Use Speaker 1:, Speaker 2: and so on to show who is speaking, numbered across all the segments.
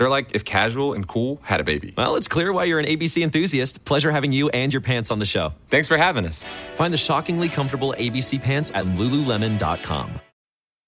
Speaker 1: They're like if casual and cool had a baby.
Speaker 2: Well, it's clear why you're an ABC enthusiast. Pleasure having you and your pants on the show.
Speaker 1: Thanks for having us.
Speaker 2: Find the shockingly comfortable ABC pants at lululemon.com.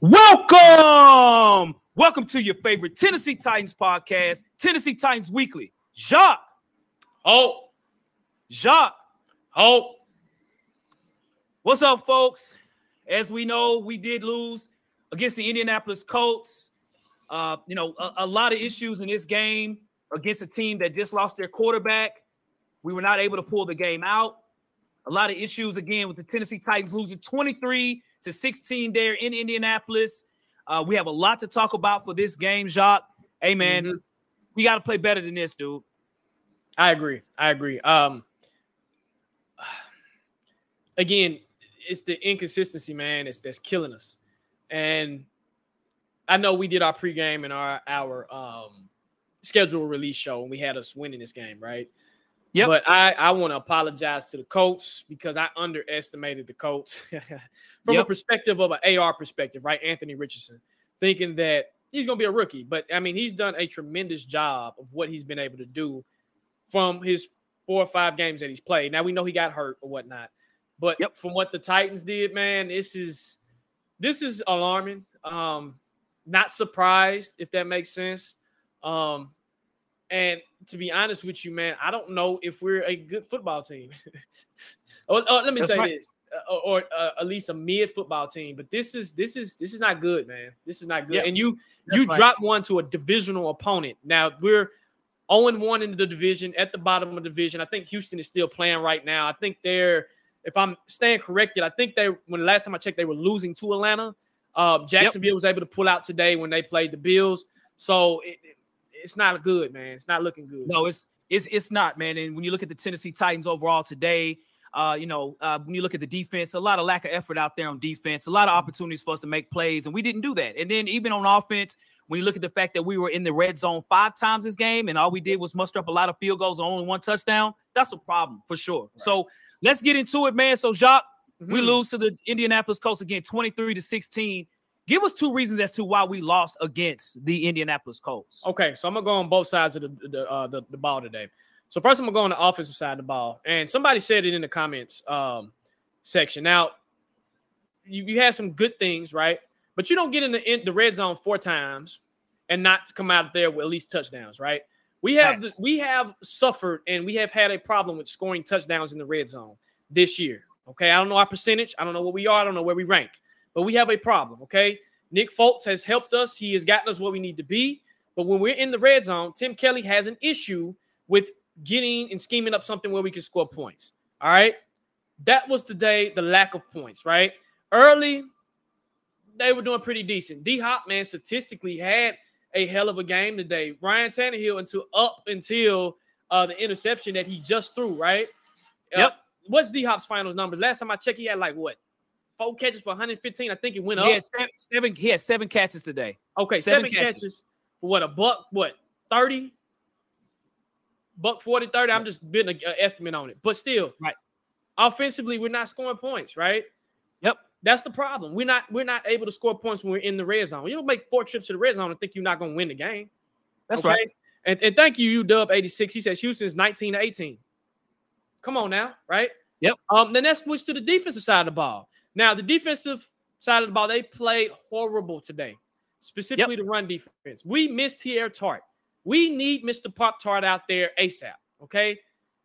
Speaker 3: Welcome, welcome to your favorite Tennessee Titans podcast, Tennessee Titans Weekly. Jacques, oh, Jacques, oh. What's up, folks? As we know, we did lose against the Indianapolis Colts. Uh, you know, a, a lot of issues in this game against a team that just lost their quarterback. We were not able to pull the game out. A lot of issues again with the Tennessee Titans losing 23 to 16 there in Indianapolis. Uh, we have a lot to talk about for this game, Jacques. Hey, man, mm-hmm. we got to play better than this, dude.
Speaker 4: I agree. I agree. Um, again, it's the inconsistency, man. It's that's killing us. And I know we did our pregame and our our um schedule release show, and we had us winning this game, right?
Speaker 3: Yep.
Speaker 4: But I, I want to apologize to the Colts because I underestimated the Colts from yep. a perspective of an AR perspective, right? Anthony Richardson, thinking that he's going to be a rookie. But I mean, he's done a tremendous job of what he's been able to do from his four or five games that he's played. Now we know he got hurt or whatnot. But yep. from what the Titans did, man, this is this is alarming. Um, not surprised if that makes sense. Um, and to be honest with you, man, I don't know if we're a good football team. or, or, let me That's say right. this, uh, or, or uh, at least a mid football team. But this is this is this is not good, man. This is not good. Yep. And you That's you right. dropped one to a divisional opponent. Now we're 0 1 in the division at the bottom of the division. I think Houston is still playing right now. I think they're, if I'm staying corrected, I think they when last time I checked, they were losing to Atlanta. Uh, Jacksonville yep. was able to pull out today when they played the Bills. So it, it's not good, man. It's not looking good.
Speaker 3: No, it's it's it's not, man. And when you look at the Tennessee Titans overall today, uh, you know, uh, when you look at the defense, a lot of lack of effort out there on defense, a lot of opportunities for us to make plays, and we didn't do that. And then even on offense, when you look at the fact that we were in the red zone five times this game, and all we did was muster up a lot of field goals and only one touchdown, that's a problem for sure. Right. So let's get into it, man. So Jacques, mm-hmm. we lose to the Indianapolis Colts again, 23 to 16. Give us two reasons as to why we lost against the Indianapolis Colts.
Speaker 4: Okay, so I'm gonna go on both sides of the the, uh, the, the ball today. So first, I'm gonna go on the offensive side of the ball, and somebody said it in the comments um, section. Now, you, you had some good things, right? But you don't get in the in the red zone four times and not come out there with at least touchdowns, right? We have the, we have suffered and we have had a problem with scoring touchdowns in the red zone this year. Okay, I don't know our percentage. I don't know what we are. I don't know where we rank but we have a problem. Okay. Nick Folk has helped us. He has gotten us where we need to be. But when we're in the red zone, Tim Kelly has an issue with getting and scheming up something where we can score points. All right. That was today the lack of points, right? early, they were doing pretty decent. D Hop, man, statistically had a hell of a game today. Ryan Tannehill until up until uh, the interception that he just threw, right?
Speaker 3: Yep. Uh,
Speaker 4: what's D Hop's finals numbers? Last time I checked, he had like what? Four catches for 115. I think it went
Speaker 3: up.
Speaker 4: He
Speaker 3: had seven, seven, he had seven catches today.
Speaker 4: Okay, seven, seven catches. catches. for what a buck, what 30? Buck 40, 30. I'm just bidding an estimate on it. But still,
Speaker 3: right.
Speaker 4: Offensively, we're not scoring points, right?
Speaker 3: Yep.
Speaker 4: That's the problem. We're not we're not able to score points when we're in the red zone. You don't make four trips to the red zone and think you're not going to win the game.
Speaker 3: That's okay? right.
Speaker 4: And, and thank you, UW 86. He says Houston's 19 to 18. Come on now, right?
Speaker 3: Yep.
Speaker 4: Um, then let's switch to the defensive side of the ball. Now, the defensive side of the ball, they played horrible today, specifically yep. the run defense. We missed Teair Tart. We need Mr. Pop Tart out there ASAP. Okay.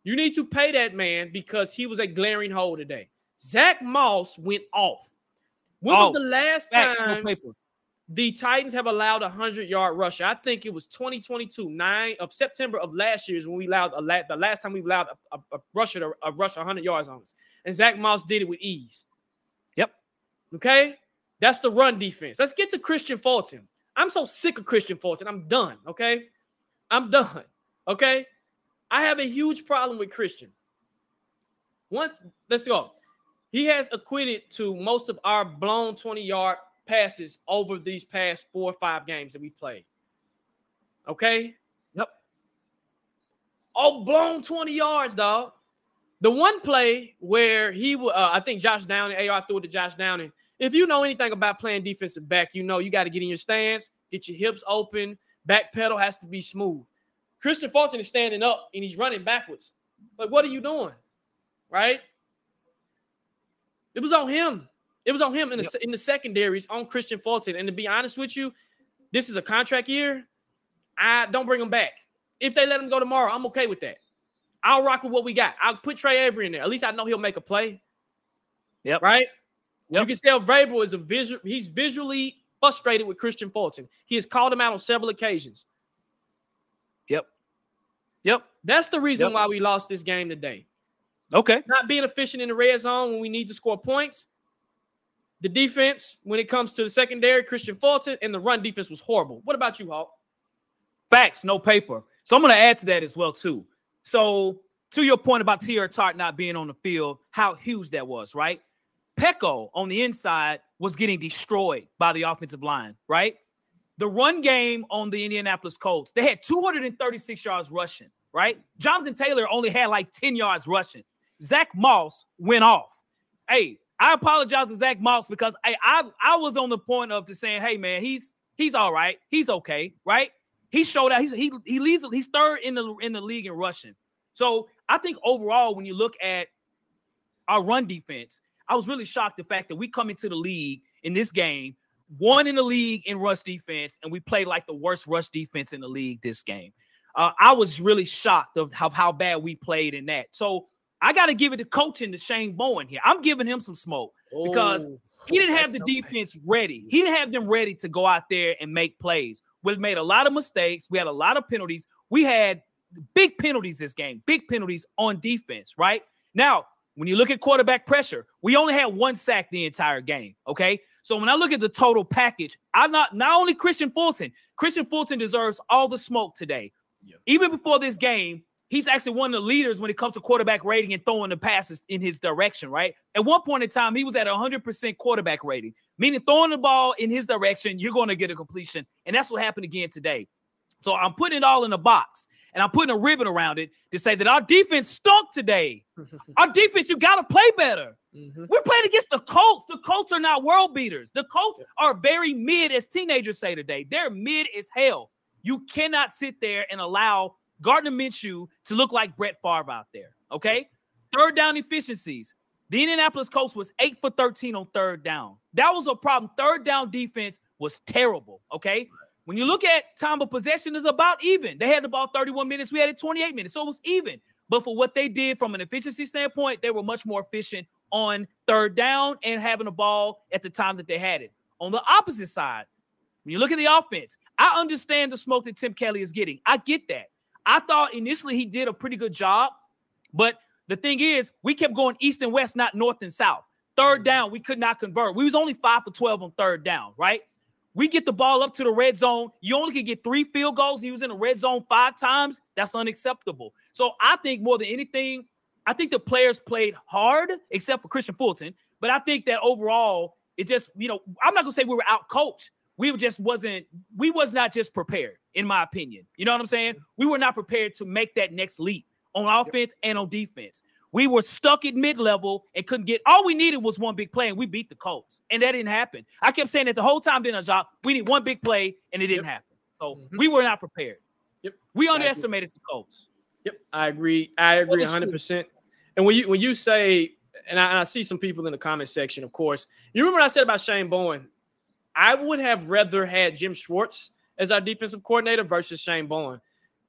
Speaker 4: You need to pay that man because he was a glaring hole today. Zach Moss went off. When oh, was the last time the Titans have allowed a hundred yard rusher? I think it was 2022, nine of September of last year is when we allowed a la- the last time we allowed a, a, a rusher to a rush 100 yards on us, and Zach Moss did it with ease. Okay, that's the run defense. Let's get to Kristian Fulton. I'm so sick of Kristian Fulton. I'm done. Okay, I'm done. Okay, I have a huge problem with Kristian. Once, let's go. He has acquitted to most of our blown 20 yard passes over these past four or five games that we've played. Okay?
Speaker 3: Yep.
Speaker 4: Oh, blown 20 yards, dog. The one play where he, uh, I think Josh Downing, AR threw it to Josh Downing. If you know anything about playing defensive back, you know you got to get in your stance, get your hips open, back pedal has to be smooth. Kristian Fulton is standing up and he's running backwards. Like, what are you doing? Right? It was on him. It was on him in the, yep. in the secondaries on Christian Fulton. And to be honest with you, this is a contract year. I don't bring him back. If they let him go tomorrow, I'm okay with that. I'll rock with what we got. I'll put Tre Avery in there. At least I know he'll make a play.
Speaker 3: Yep.
Speaker 4: Right? Yep. You can tell Vrabel is a visual. He's visually frustrated with Kristian Fulton. He has called him out on several occasions.
Speaker 3: Yep. Yep.
Speaker 4: That's the reason yep. why we lost this game today.
Speaker 3: Okay.
Speaker 4: Not being efficient in the red zone when we need to score points. The defense, when it comes to the secondary, Kristian Fulton, and the run defense was horrible. What about you, Hawk?
Speaker 3: Facts, no paper. So I'm going to add to that as well, too. So to your point about Teair Tart not being on the field, how huge that was, right? Peko on the inside was getting destroyed by the offensive line, right? The run game on the Indianapolis Colts, they had 236 yards rushing, right? Jonathan Taylor only had like 10 yards rushing. Zach Moss went off. Hey, I apologize to Zach Moss because hey, I I was on the point of just saying, hey man, he's he's all right, he's okay, right? He showed out. He's he he leads he's third in the in the league in rushing. So I think overall, when you look at our run defense, I was really shocked the fact that we come into the league in this game, one in the league in rush defense, and we play like the worst rush defense in the league this game. Uh, I was really shocked of how, how bad we played in that. So I got to give it to coaching to Shane Bowen here. I'm giving him some smoke because oh, he didn't have the defense ready. He didn't have them ready to go out there and make plays. We made a lot of mistakes. We had a lot of penalties. We had big penalties this game, big penalties on defense, right? Now, when you look at quarterback pressure, we only had one sack the entire game. Okay. So when I look at the total package, I'm not not only Kristian Fulton, Kristian Fulton deserves all the smoke today. Even before this game, he's actually one of the leaders when it comes to quarterback rating and throwing the passes in his direction, right? At one point in time, he was at 100% quarterback rating, meaning throwing the ball in his direction, you're going to get a completion. And that's what happened again today. So I'm putting it all in a box and I'm putting a ribbon around it to say that our defense stunk today. our defense, you got to play better. Mm-hmm. We're playing against the Colts. The Colts are not world beaters. The Colts are very mid, as teenagers say today. They're mid as hell. You cannot sit there and allow Gardner Minshew to look like Brett Favre out there. Okay. Third down efficiencies. The Indianapolis Colts was eight for 13 on third down. That was a problem. Third down defense was terrible. Okay. When you look at time of possession, is about even. They had the ball 31 minutes. We had it 28 minutes. So it was even. But for what they did from an efficiency standpoint, they were much more efficient on third down and having the ball at the time that they had it. On the opposite side, when you look at the offense, I understand the smoke that Tim Kelly is getting. I get that. I thought initially he did a pretty good job, but the thing is, we kept going east and west, not north and south. third mm-hmm. down, we could not convert. We was only five for 12 on third down, right? We get the ball up to the red zone. You only can get three field goals. He was in the red zone five times. That's unacceptable. So I think more than anything, I think the players played hard, except for Kristian Fulton. But I think that overall, it just, you know, I'm not gonna say we were out coached. We just wasn't, we was not just prepared, in my opinion. You know what I'm saying? We were not prepared to make that next leap on offense and on defense. We were stuck at mid level and couldn't get. All we needed was one big play, and we beat the Colts, and that didn't happen. I kept saying that the whole time, didn't I, We need one big play, and it didn't yep. happen. So mm-hmm. we were not prepared.
Speaker 4: Yep,
Speaker 3: we underestimated the Colts.
Speaker 4: Yep, I agree. I agree 100. percent And when you when you say, and I, and I see some people in the comment section, of course, you remember what I said about Shane Bowen? I would have rather had Jim Schwartz as our defensive coordinator versus Shane Bowen.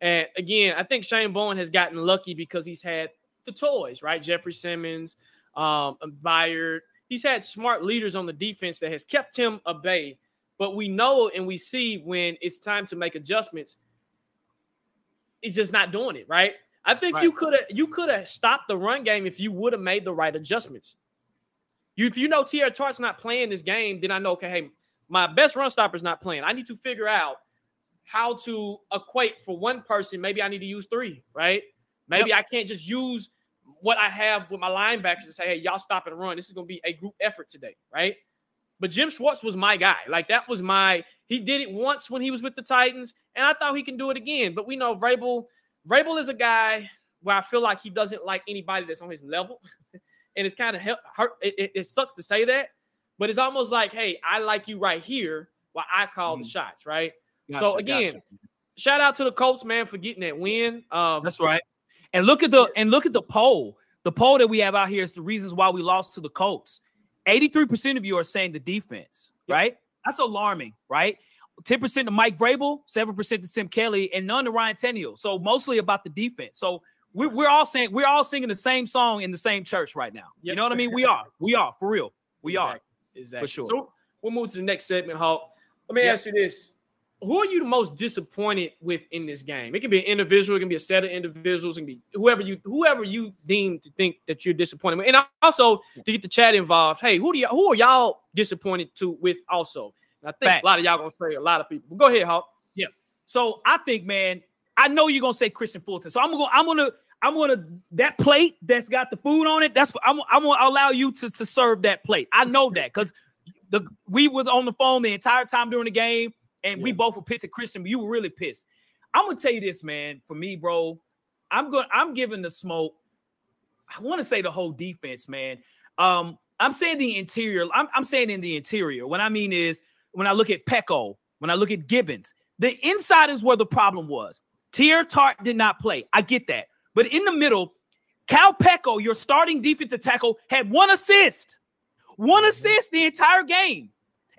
Speaker 4: And again, I think Shane Bowen has gotten lucky because he's had the toys, right? Jeffery Simmons, um, Byard. He's had smart leaders on the defense that has kept him a bay. But we know and we see when it's time to make adjustments, he's just not doing it, right? I think right. you could have you could have stopped the run game if you would have made the right adjustments. You if you know Teair Tart's not playing this game, then I know okay, hey, my best run stopper's not playing. I need to figure out how to equate for one person. Maybe I need to use three, right? Maybe yep. I can't just use what I have with my linebackers to say, hey, y'all stop and run. This is going to be a group effort today, right? But Jim Schwartz was my guy. Like that was my. He did it once when he was with the Titans, and I thought he can do it again. But we know Vrabel. Vrabel is a guy where I feel like he doesn't like anybody that's on his level, and it's kind of hurt. It, it, sucks to say that, but it's almost like, hey, I like you right here, while I call mm. the shots, right? Gotcha, so again, gotcha. shout out to the Colts, man, for getting that win.
Speaker 3: Um, that's right. And look at the and look at the poll. The poll that we have out here is the reasons why we lost to the Colts. 83% of you are saying the defense, right? That's alarming, right? 10% to Mike Vrabel, 7% to Tim Kelly, and none to Ryan Tannehill. So mostly about the defense. So we're, we're all saying we're all singing the same song in the same church right now. Yep. You know what I mean? We are. We are for real. We exactly. are.
Speaker 4: Exactly. For sure. So we'll move to the next segment, Hawk. Let me yep. ask you this who are you the most disappointed with in this game? It can be an individual, it can be a set of individuals, it can be whoever you whoever you deem to think that you're disappointed with. And also to get the chat involved, hey, who do y'all who are y'all disappointed to with also? And I think Fact. a lot of y'all gonna say a lot of people. Go ahead, Hawk.
Speaker 3: Yeah. So I think, man, I know you're gonna say Kristian Fulton. So I'm gonna I'm gonna I'm gonna that plate that's got the food on it. That's I'm, I'm gonna allow you to, to serve that plate. I know that because the we was on the phone the entire time during the game and yeah. we both were pissed at Kristian, but you were really pissed. I'm gonna tell you this, man. For me, bro, I'm going. I'm giving the smoke. I want to say the whole defense, man. Um, I'm saying the interior. I'm, I'm saying in the interior. What I mean is when I look at Peko, when I look at Gibbens, the inside is where the problem was. Teair Tart did not play. I get that, but in the middle, Kyle Peko, your starting defensive tackle, had one assist, one mm-hmm. assist the entire game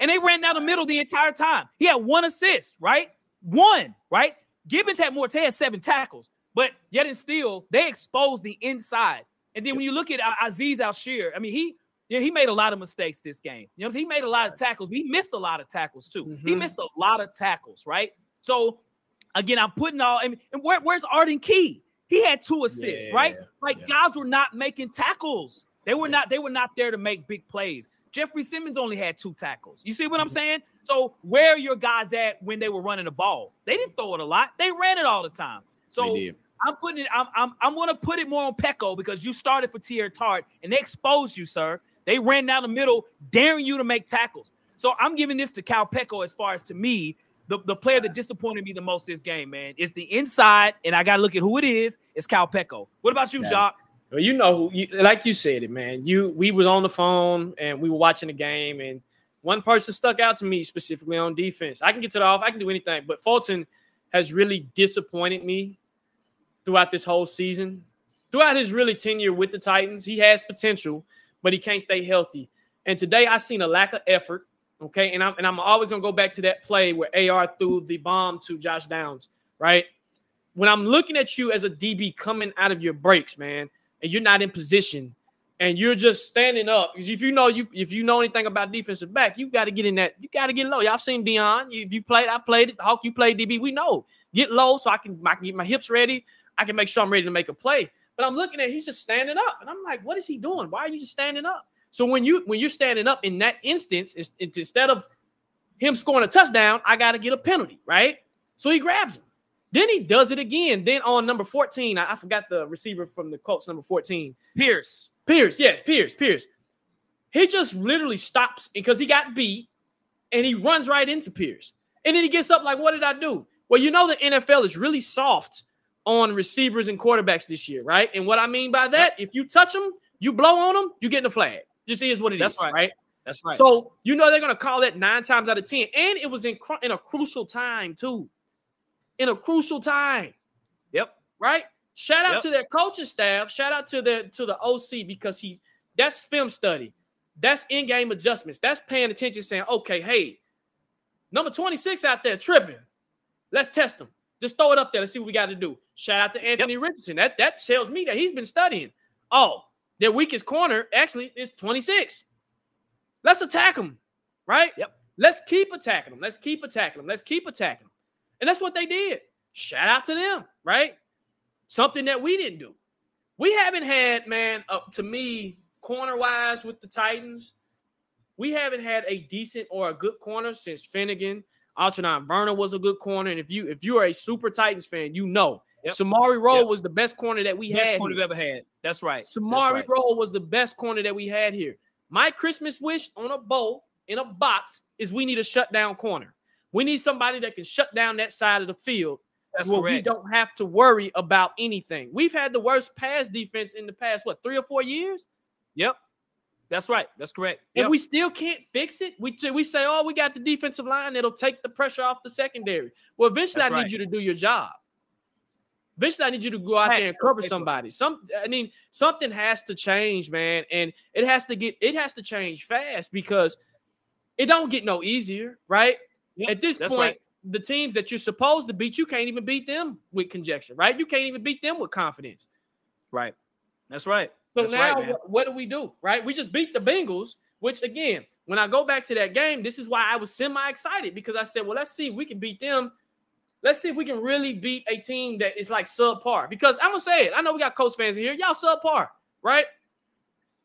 Speaker 3: and they ran down the middle the entire time. He had one assist, right? One, right? Gibbens had more. They had seven tackles, but yet and still they exposed the inside. And then when you look at Aziz Al-Shaair, I mean, he you know, he made a lot of mistakes this game. You know, he made a lot of tackles. He missed a lot of tackles too. Mm-hmm. He missed a lot of tackles, right? So again, I'm putting all. I mean, and where, where's Arden Key? He had two assists, yeah, right? Like yeah. guys were not making tackles. They were not. They were not there to make big plays. Jeffery Simmons only had two tackles. You see what I'm saying? So where are your guys at when they were running the ball? They didn't throw it a lot. They ran it all the time. So I'm putting it. I'm I'm I'm gonna put it more on Peko because you started for Teair Tart and they exposed you, sir. They ran down the middle, daring you to make tackles. So I'm giving this to Kyle Peko as far as to me, the, the player that disappointed me the most this game, man, is the inside, and I gotta look at who it is. It's Kyle Peko. What about you, Jacques?
Speaker 4: You know, you, like you said it, man. You we was on the phone and we were watching the game, and one person stuck out to me specifically on defense. I can get to the off, I can do anything, but Fulton has really disappointed me throughout this whole season. Throughout his really tenure with the Titans, he has potential, but he can't stay healthy. And today I seen a lack of effort. Okay, and I'm and I'm always gonna go back to that play where AR threw the bomb to Josh Downs, right? When I'm looking at you as a DB coming out of your breaks, man, and you're not in position and you're just standing up because if you know you if you know anything about defensive back, you got to get in that. You got to get low. Y'all seen Dion? If you played, I played it. Hawk, you played DB. We know get low so I can I can get my hips ready. I can make sure I'm ready to make a play. But I'm looking at he's just standing up, and I'm like, what is he doing? Why are you just standing up? So when you when you're standing up in that instance, instead of him scoring a touchdown, I got to get a penalty, right? So he grabs him. Then he does it again. Then on number 14, I, I forgot the receiver from the Colts, number 14.
Speaker 3: Pierce.
Speaker 4: Pierce, yes, Pierce, Pierce. He just literally stops because he got beat and he runs right into Pierce. And then he gets up like, what did I do? Well, you know the NFL is really soft on receivers and quarterbacks this year, right? And what I mean by that, if you touch them, you blow on them, you get the flag. Just is what it
Speaker 3: That's
Speaker 4: is,
Speaker 3: right.
Speaker 4: right?
Speaker 3: That's right.
Speaker 4: So you know they're gonna call that nine times out of ten, and it was in in a crucial time too, in a crucial time.
Speaker 3: Yep.
Speaker 4: Right. Shout out
Speaker 3: Yep.
Speaker 4: to their coaching staff. Shout out to the to the OC because he that's film study. That's in-game adjustments. That's paying attention, saying, okay, hey, number 26 out there tripping. Let's test him. Just throw it up there. Let's see what we got to do. Shout out to Anthony Richardson. That that tells me that he's been studying. Oh, their weakest corner actually is 26. Let's attack him, right?
Speaker 3: Yep.
Speaker 4: Let's keep attacking them. Let's keep attacking them. Let's keep attacking them. And that's what they did. Shout out to them, right? Something that we didn't do. We haven't had, man, up to me, corner wise with the Titans, we haven't had a decent or a good corner since Finnegan. Alterraun Verner was a good corner. And if you if you are a super Titans fan, you know
Speaker 3: Yep.
Speaker 4: Samari Rolle
Speaker 3: Yep.
Speaker 4: was the best corner that we
Speaker 3: Best
Speaker 4: had.
Speaker 3: corner we've ever had. That's right. That's
Speaker 4: Samari
Speaker 3: right.
Speaker 4: Rolle was the best corner that we had here. My Christmas wish on a bowl in a box is we need a shutdown corner. We need somebody that can shut down that side of the field
Speaker 3: That's
Speaker 4: where we don't have to worry about anything. We've had the worst pass defense in the past, what, three or four years?
Speaker 3: Yep. That's right. That's correct.
Speaker 4: And we still can't fix it. We, we say, oh, we got the defensive line that'll take the pressure off the secondary. Well, eventually
Speaker 3: That's
Speaker 4: I need you to do your job. Eventually, I need you to go out there and cover somebody. Some, I mean, something has to change, man, and it has to get, it has to change fast because it don't get no easier, right?
Speaker 3: Yep,
Speaker 4: At this point,
Speaker 3: right.
Speaker 4: the teams that you're supposed to beat, you can't even beat them with conjecture, right? You can't even beat them with confidence.
Speaker 3: Right. That's right.
Speaker 4: So
Speaker 3: That's
Speaker 4: now,
Speaker 3: right,
Speaker 4: what, what do we do? Right? We just beat the Bengals, which again, when I go back to that game, this is why I was semi excited because I said, well, let's see if we can beat them. Let's see if we can really beat a team that is like subpar. Because I'm gonna say it. I know we got Colts fans in here. Y'all subpar, right?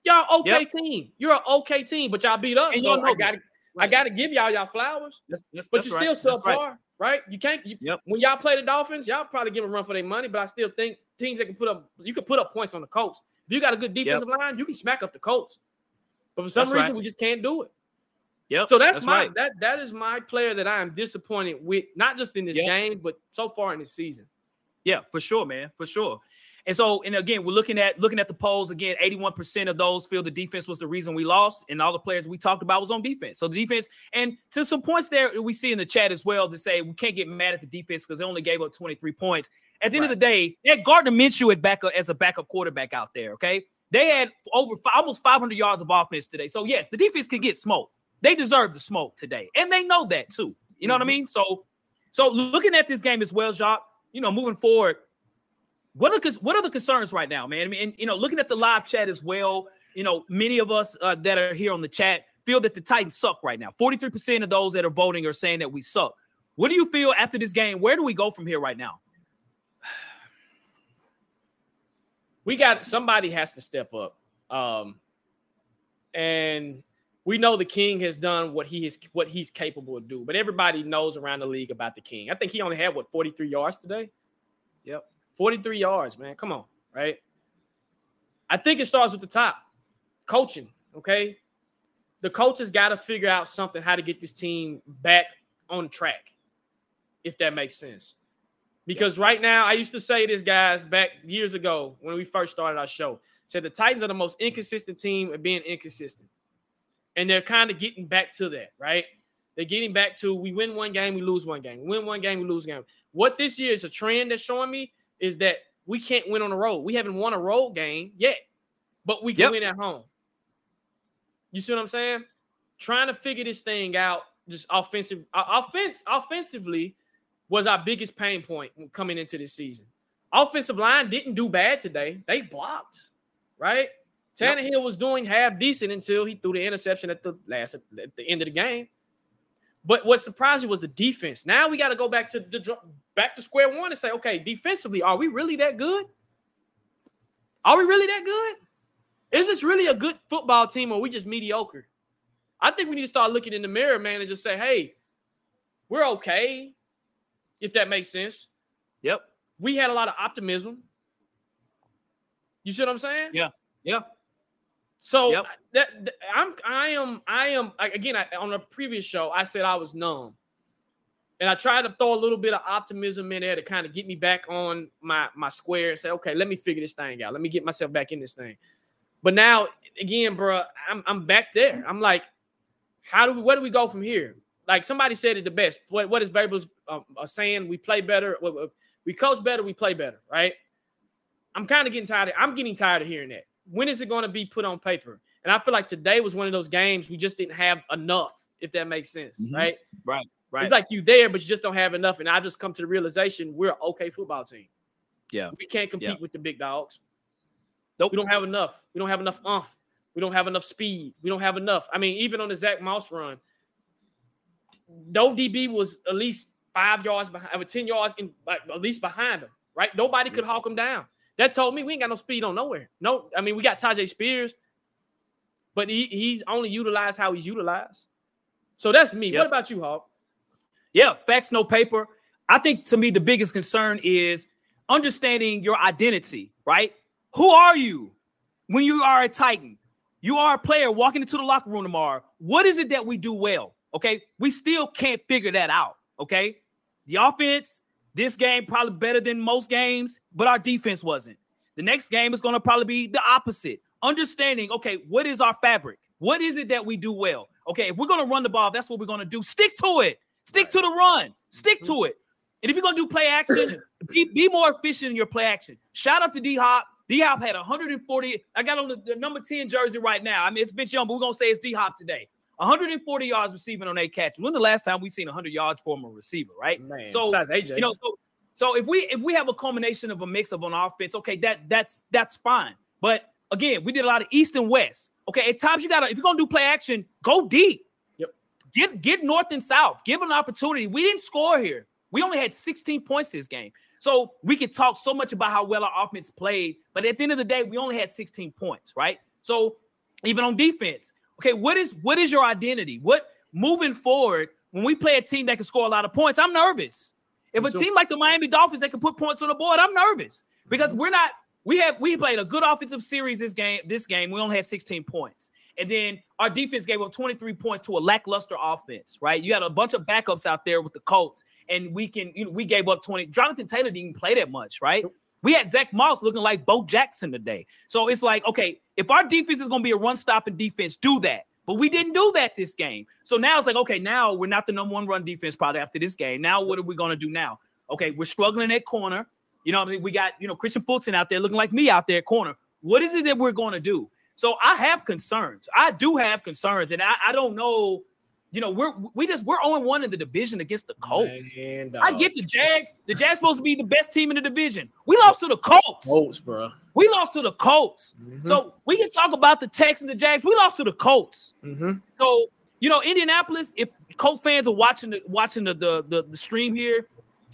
Speaker 4: Y'all okay
Speaker 3: Yep.
Speaker 4: team. You're an okay team, but y'all beat us.
Speaker 3: And
Speaker 4: so
Speaker 3: y'all know
Speaker 4: I got I got to give y'all y'all flowers.
Speaker 3: That's, that's,
Speaker 4: But
Speaker 3: that's
Speaker 4: you're
Speaker 3: right.
Speaker 4: still subpar,
Speaker 3: right.
Speaker 4: right. You can't. You,
Speaker 3: Yep.
Speaker 4: When y'all play the Dolphins, y'all probably give them a run for their money. But I still think teams that can put up, you can put up points on the Colts. If you got a good defensive line, you can smack up the Colts. But for some reason,
Speaker 3: right.
Speaker 4: we just can't do it.
Speaker 3: Yep.
Speaker 4: So that's, my that that is my player that I am disappointed with, not just in this
Speaker 3: Yep.
Speaker 4: game, but so far in this season.
Speaker 3: Yeah, for sure, man, for sure. And so, and again, we're looking at looking at the polls again. Eighty-one percent of those feel the defense was the reason we lost, and all the players we talked about was on defense. So the defense, and to some points there, we see in the chat as well to say we can't get mad at the defense because they only gave up twenty-three points. At the end of the day, they had Gardner Minshew at backup as a backup quarterback out there. Okay, they had over fi- almost five hundred yards of offense today. So yes, the defense could get smoked. They deserve the smoke today, and they know that too. You know what I mm-hmm. mean? So, so looking at this game as well, Jacques. You know, moving forward. What are what are the concerns right now, man? I mean, and, you know, looking at the live chat as well, you know, many of us uh, that are here on the chat feel that the Titans suck right now. Forty three percent of those that are voting are saying that we suck. What do you feel after this game? Where do we go from here right now?
Speaker 4: we got somebody has to step up. Um, and we know the king has done what he is what he's capable of do, but everybody knows around the league about the king. I think he only had what 43 yards today.
Speaker 3: Yep.
Speaker 4: 43 yards, man. Come on, right? I think it starts with the top. Coaching, okay? The coaches got to figure out something how to get this team back on track. If that makes sense. Because right now, I used to say this, guys, back years ago when we first started our show. Said the Titans are the most inconsistent team at being inconsistent. And they're kind of getting back to that, right? They're getting back to we win one game, we lose one game. Win one game, we lose game. What this year is a trend that's showing me is that we can't win on the road. We haven't won a road game yet, but we can
Speaker 3: Yep.
Speaker 4: win at home. You see what I'm saying? Trying to figure this thing out, just offensive, offense, offensively was our biggest pain point coming into this season. Offensive line didn't do bad today. They blocked, right?
Speaker 3: Yep.
Speaker 4: Tannehill was doing half decent until he threw the interception at the last at the end of the game. But what surprised me was the defense. Now we got to go back to the back to square one and say, okay, defensively, are we really that good? Are we really that good? Is this really a good football team or we just mediocre? I think we need to start looking in the mirror, man, and just say, hey, we're okay, if that makes sense.
Speaker 3: Yep.
Speaker 4: We had a lot of optimism. You see what I'm saying?
Speaker 3: Yeah. Yeah.
Speaker 4: So yep. that, that, I'm I am I am again I, on a previous show I said I was numb, and I tried to throw a little bit of optimism in there to kind of get me back on my my square and say okay let me figure this thing out. Let me get myself back in this thing, but now again bro I'm I'm back there. I'm like how do we where do we go from here? Like somebody said it the best. What what is Vrabel's uh, saying? We play better we coach better we play better right? I'm kind of getting tired of, I'm getting tired of hearing that when is it going to be put on paper? And I feel like today was one of those games we just didn't have enough, if that makes sense, mm-hmm. right?
Speaker 3: Right, right.
Speaker 4: It's like you there, but you just don't have enough. And I just come to the realization we're an okay football team.
Speaker 3: Yeah,
Speaker 4: we can't compete yeah. with the big dogs. Nope. We don't have enough. We don't have enough umph. We don't have enough speed. We don't have enough. I mean, even on the Zach Moss run, no DB was at least five yards behind, 10 yards in, at least behind him, right? Nobody could hawk him down. That told me we ain't got no speed on nowhere. No, I mean we got Tyjae Spears, but he, he's only utilized how he's utilized. So that's me. Yep. What about you, Hawk?
Speaker 3: Yeah, facts, no paper. I think to me the biggest concern is understanding your identity, right? Who are you when you are a Titan? You are a player walking into the locker room tomorrow. What is it that we do well? Okay, we still can't figure that out. Okay, the offense this game probably better than most games, but our defense wasn't. The next game is going to probably be the opposite. Understanding, okay, what is our fabric? What is it that we do well? Okay, if we're going to run the ball, that's what we're going to do. Stick to it. Stick right. to the run. Mm-hmm. Stick to it. And if you're going to do play action, be, be more efficient in your play action. Shout out to D Hop. D Hop had 140. I got on the, the, number 10 jersey right now. I mean, it's Vince Young, but we're going to say it's D Hop today. 140 yards receiving on eight catches. When the last time we seen 100 yards from a receiver, right?
Speaker 4: Man,
Speaker 3: so
Speaker 4: AJ.
Speaker 3: you know, so so if we if we have a culmination of a mix of an offense, okay, that that's that's fine. But again, we did a lot of east and west. Okay, at times you gotta if you're gonna do play action, go deep.
Speaker 4: Yep.
Speaker 3: Get get north and south. Give an opportunity. We didn't score here. We only had 16 points this game. So we could talk so much about how well our offense played, but at the end of the day, we only had 16 points, right? So even on defense, Okay, what is what is your identity? What moving forward when we play a team that can score a lot of points? I'm nervous. If a team like the Miami Dolphins that can put points on the board, I'm nervous because we're not. We have we played a good offensive series this game. This game we only had 16 points, and then our defense gave up 23 points to a lackluster offense. Right? You had a bunch of backups out there with the Colts, and we can you know we gave up 20. Jonathan Taylor didn't play that much, right? We had Zach Moss looking like Bo Jackson today. So it's like, okay, if our defense is going to be a run stopping defense, do that. But we didn't do that this game. So now it's like, okay, now we're not the number one run defense probably after this game. Now what are we going to do now? Okay, we're struggling at corner. You know, I mean, we got you know Kristian Fulton out there looking like me out there at corner. What is it that we're going to do? So I have concerns. I do have concerns, and I, I don't know you know, we're we just we're on one in the division against the Colts. Man, I get the Jags. The Jags supposed to be the best team in the division. We lost to the Colts.
Speaker 4: Colts, bro.
Speaker 3: We lost to the Colts. Mm-hmm. So we can talk about the Texans, and the Jags. We lost to the Colts.
Speaker 4: Mm-hmm.
Speaker 3: So you know, Indianapolis. If Colts fans are watching the watching the, the the, the stream here,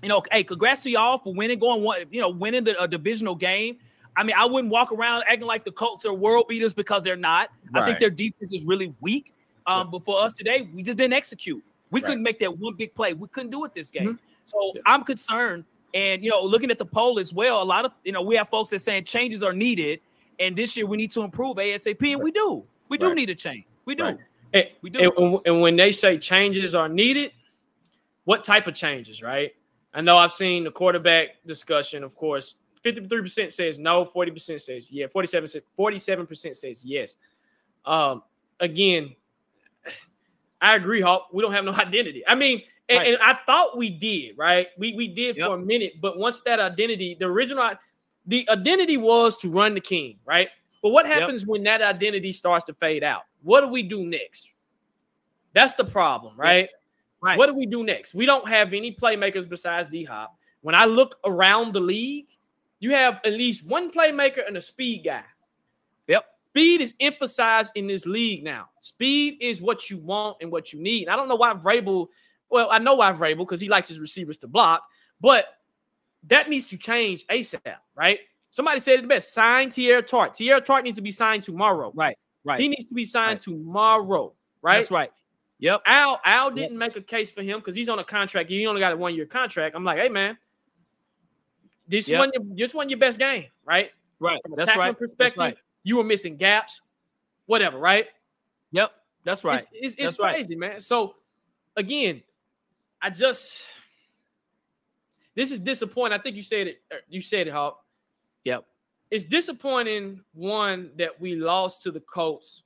Speaker 3: you know, hey, congrats to y'all for winning, going one, you know, winning the a divisional game. I mean, I wouldn't walk around acting like the Colts are world beaters because they're not. Right. I think their defense is really weak. Um, but for us today, we just didn't execute. We right. couldn't make that one big play. We couldn't do it this game. Mm-hmm. So yeah. I'm concerned. And you know, looking at the poll as well, a lot of you know, we have folks that saying changes are needed, and this year we need to improve ASAP, and right. we do. We do right. need a change. We do.
Speaker 4: And, we do. And, and when they say changes are needed, what type of changes, right? I know I've seen the quarterback discussion, of course. 53% says no, 40% says yeah, 47 47% says yes. Um, again, I agree, Hawk. We don't have no identity. I mean, and, right. and I thought we did, right? We we did yep. for a minute, but once that identity, the original, the identity was to run the king, right? But what happens yep. when that identity starts to fade out? What do we do next? That's the problem, right? Right. What do we do next? We don't have any playmakers besides D Hop. When I look around the league, you have at least one playmaker and a speed guy. Speed is emphasized in this league now. Speed is what you want and what you need. And I don't know why Vrabel. Well, I know why Vrabel because he likes his receivers to block, but that needs to change ASAP, right? Somebody said it best. Sign Teair Tart. Teair Tart needs to be signed tomorrow.
Speaker 3: Right. Right.
Speaker 4: He needs to be signed right. tomorrow. Right.
Speaker 3: That's right. Yep.
Speaker 4: Al Al didn't yep. make a case for him because he's on a contract. He only got a one year contract. I'm like, hey man, this yep. one this one your best game, right?
Speaker 3: Right. From That's right.
Speaker 4: Perspective, That's right. You were missing gaps, whatever, right?
Speaker 3: Yep. That's right.
Speaker 4: It's, it's, it's crazy, right. man. So again, I just this is disappointing. I think you said it. Er, you said it, Hawk.
Speaker 3: Yep.
Speaker 4: It's disappointing one that we lost to the Colts,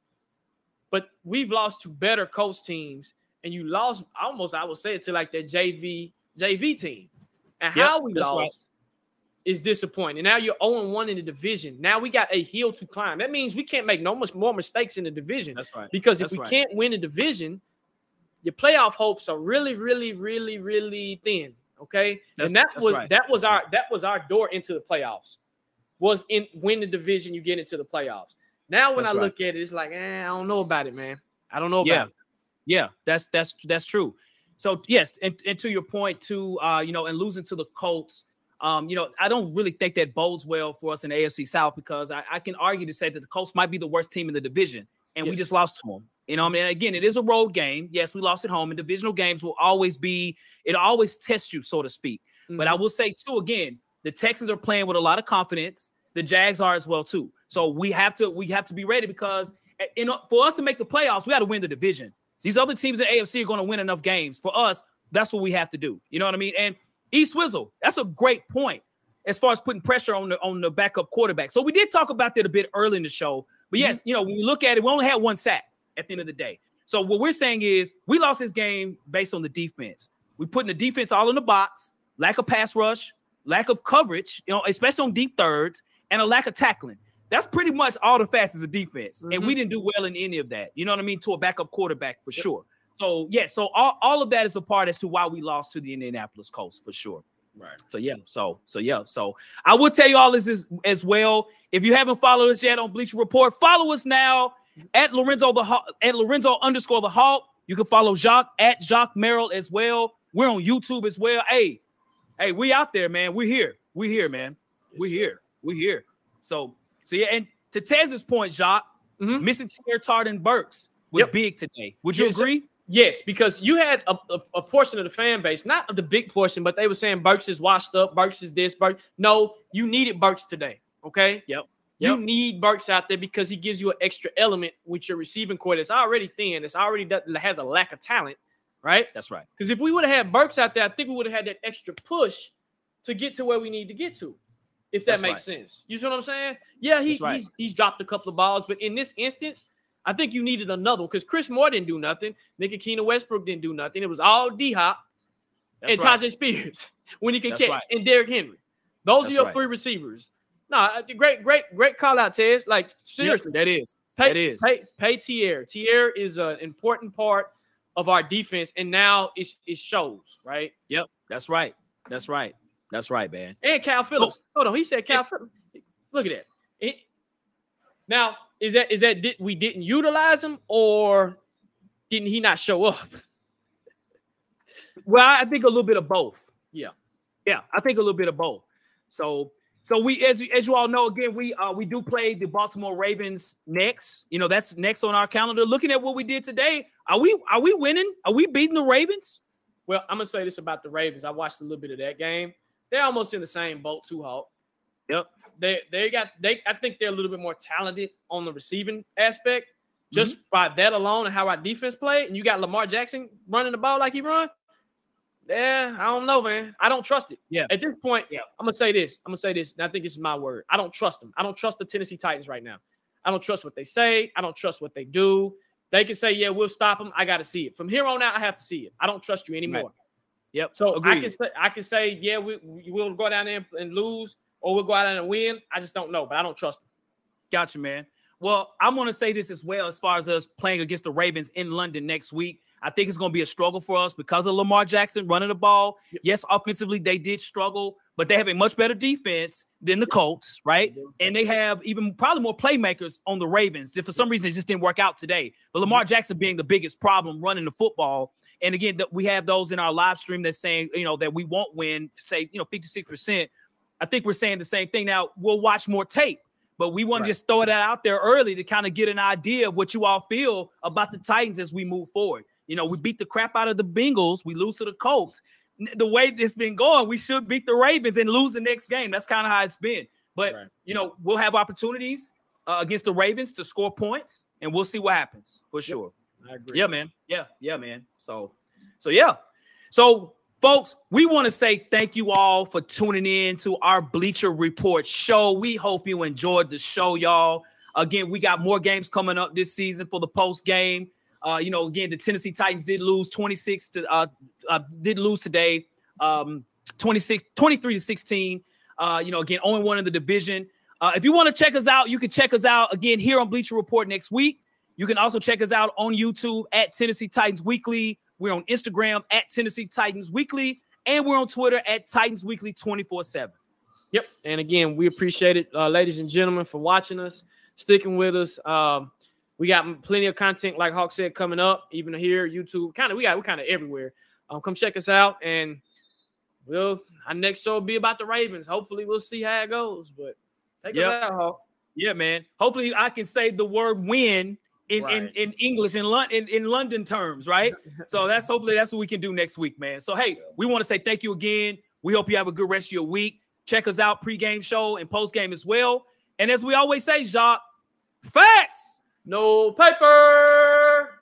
Speaker 4: but we've lost to better Colts teams, and you lost almost. I would say it to like that JV JV team, and yep, how we lost right. Is disappointing. Now you're 0 1 in the division. Now we got a hill to climb. That means we can't make no much more mistakes in the division.
Speaker 3: That's right.
Speaker 4: Because
Speaker 3: That's
Speaker 4: if we
Speaker 3: right.
Speaker 4: can't win the division, your playoff hopes are really, really, really, really thin. Okay,
Speaker 3: that's,
Speaker 4: and that was
Speaker 3: right.
Speaker 4: that was our that was our door into the playoffs. Was in win the division, you get into the playoffs. Now when that's I look right. at it, it's like, eh, I don't know about it, man. I don't know about
Speaker 3: yeah.
Speaker 4: it.
Speaker 3: Yeah, that's that's that's true. So yes, and, and to your point too, uh, you know, and losing to the Colts, um, you know, I don't really think that bodes well for us in the AFC South because I, I can argue to say that the Colts might be the worst team in the division, and we just lost to them. You know, I mean, again, it is a road game. Yes, we lost at home, and divisional games will always be, it always tests you, so to speak. Mm-hmm. But I will say, too, again, the Texans are playing with a lot of confidence. The Jags are as well, too. So we have to we have to be ready because in, for us to make the playoffs, we got to win the division. These other teams in AFC are going to win enough games. For us, that's what we have to do. You know what I mean? And East Swizzle, that's a great point as far as putting pressure on the on the backup quarterback. So we did talk about that a bit early in the show. But yes, mm-hmm. you know, when you look at it, we only had one sack at the end of the day. So what we're saying is we lost this game based on the defense. We're putting the defense all in the box, lack of pass rush, lack of coverage, you know, especially on deep thirds, and a lack of tackling. That's pretty much all the facets of defense. Mm-hmm. And we didn't do well in any of that. You know what I mean? To a backup quarterback for yep. sure. So yeah, so all, all of that is a part as to why we lost to the Indianapolis Colts for sure.
Speaker 4: Right.
Speaker 3: So yeah. So so yeah. So I will tell you all this is as well. If you haven't followed us yet on Bleacher Report, follow us now at Lorenzo the at Lorenzo underscore the Hawk. You can follow Jacques at Jacques Merrill as well. We're on YouTube as well. Hey, hey, we out there, man. We're here. We're here, man. We're here. We're here. So so yeah, and to Tez's point, Jacques, mm-hmm. missing Teair Tart and Burks was yep. big today. Would you agree?
Speaker 4: Yes, because you had a, a, a, portion of the fan base, not the big portion, but they were saying Burks is washed up, Burks is this, Burks. No, you needed Burks today. Okay.
Speaker 3: Yep.
Speaker 4: You
Speaker 3: yep.
Speaker 4: need Burks out there because he gives you an extra element with your receiving core that's already thin. It's already has a lack of talent, right?
Speaker 3: That's right.
Speaker 4: Because if we would have had Burks out there, I think we would have had that extra push to get to where we need to get to. If that that's makes right. sense, you see what I'm saying? Yeah, he, right. he he's dropped a couple of balls, but in this instance, I think you needed another one because Chris Moore didn't do nothing. Nikokhina Westbrook didn't do nothing. It was all D Hop and right. Tyjae Spears when he can That's catch right. and Derrick Henry. Those That's are your right. three receivers. No, nah, uh, great, great, great call out, Tez. Like seriously,
Speaker 3: yep, that is
Speaker 4: pay,
Speaker 3: that is
Speaker 4: pay pay Teair. Teair is an important part of our defense, and now it, it shows, right?
Speaker 3: Yep, that's right. That's right. That's right, man.
Speaker 4: And Kyle Philips. So, Hold on, he said Kyle Philips. Look at that. It, now is that is that did, we didn't utilize him or didn't he not show up?
Speaker 3: well, I think a little bit of both.
Speaker 4: Yeah,
Speaker 3: yeah, I think a little bit of both. So, so we as as you all know, again, we uh we do play the Baltimore Ravens next. You know, that's next on our calendar. Looking at what we did today, are we are we winning? Are we beating the Ravens?
Speaker 4: Well, I'm gonna say this about the Ravens. I watched a little bit of that game. They're almost in the same boat too, Hawk.
Speaker 3: Yep
Speaker 4: they they got they I think they're a little bit more talented on the receiving aspect just mm-hmm. by that alone and how our defense played. And you got Lamar Jackson running the ball like he run. Yeah, I don't know, man. I don't trust it.
Speaker 3: Yeah.
Speaker 4: At this point, yeah, I'm gonna say this. I'm gonna say this, and I think this is my word. I don't trust them. I don't trust the Tennessee Titans right now. I don't trust what they say. I don't trust what they do. They can say, "Yeah, we'll stop them." I got to see it. From here on out, I have to see it. I don't trust you anymore. Right.
Speaker 3: Yep.
Speaker 4: So Agreed. I can say, I can say, yeah, we we'll go down there and, and lose or we'll go out and win. I just don't know, but I don't trust them.
Speaker 3: Gotcha, man. Well, I'm going to say this as well as far as us playing against the Ravens in London next week. I think it's going to be a struggle for us because of Lamar Jackson running the ball. Yes, offensively, they did struggle, but they have a much better defense than the Colts, right? And they have even probably more playmakers on the Ravens. If for some reason it just didn't work out today, but Lamar mm-hmm. Jackson being the biggest problem running the football. And again, we have those in our live stream that's saying, you know, that we won't win, say, you know, 56%. I think we're saying the same thing. Now we'll watch more tape, but we want right. to just throw that out there early to kind of get an idea of what you all feel about the Titans as we move forward. You know, we beat the crap out of the Bengals, we lose to the Colts. The way it's been going, we should beat the Ravens and lose the next game. That's kind of how it's been. But right. you know, we'll have opportunities uh, against the Ravens to score points, and we'll see what happens for sure.
Speaker 4: Yep. I agree.
Speaker 3: Yeah, man. Yeah, yeah, man. So, so yeah. So Folks, we want to say thank you all for tuning in to our Bleacher Report show. We hope you enjoyed the show, y'all. Again, we got more games coming up this season for the post game. Uh, you know, again, the Tennessee Titans did lose 26 to uh, uh did lose today, um, 26, 23 to 16. Uh, you know, again, only one in the division. Uh, if you want to check us out, you can check us out again here on Bleacher Report next week. You can also check us out on YouTube at Tennessee Titans Weekly. We're on Instagram at Tennessee Titans Weekly, and we're on Twitter at Titans Weekly 24 7.
Speaker 4: Yep. And again, we appreciate it, uh, ladies and gentlemen, for watching us, sticking with us. Um, we got plenty of content, like Hawk said, coming up, even here, YouTube. Kind of, we got, we're kind of everywhere. Um, come check us out, and we'll our next show will be about the Ravens. Hopefully, we'll see how it goes. But take yep. us out, Hawk.
Speaker 3: Yeah, man. Hopefully, I can say the word win in, right. in, in English in, London in, in London terms, right? so that's hopefully that's what we can do next week, man. So hey, we want to say thank you again. We hope you have a good rest of your week. Check us out pregame show and postgame as well. And as we always say, Jacques, facts,
Speaker 4: no paper.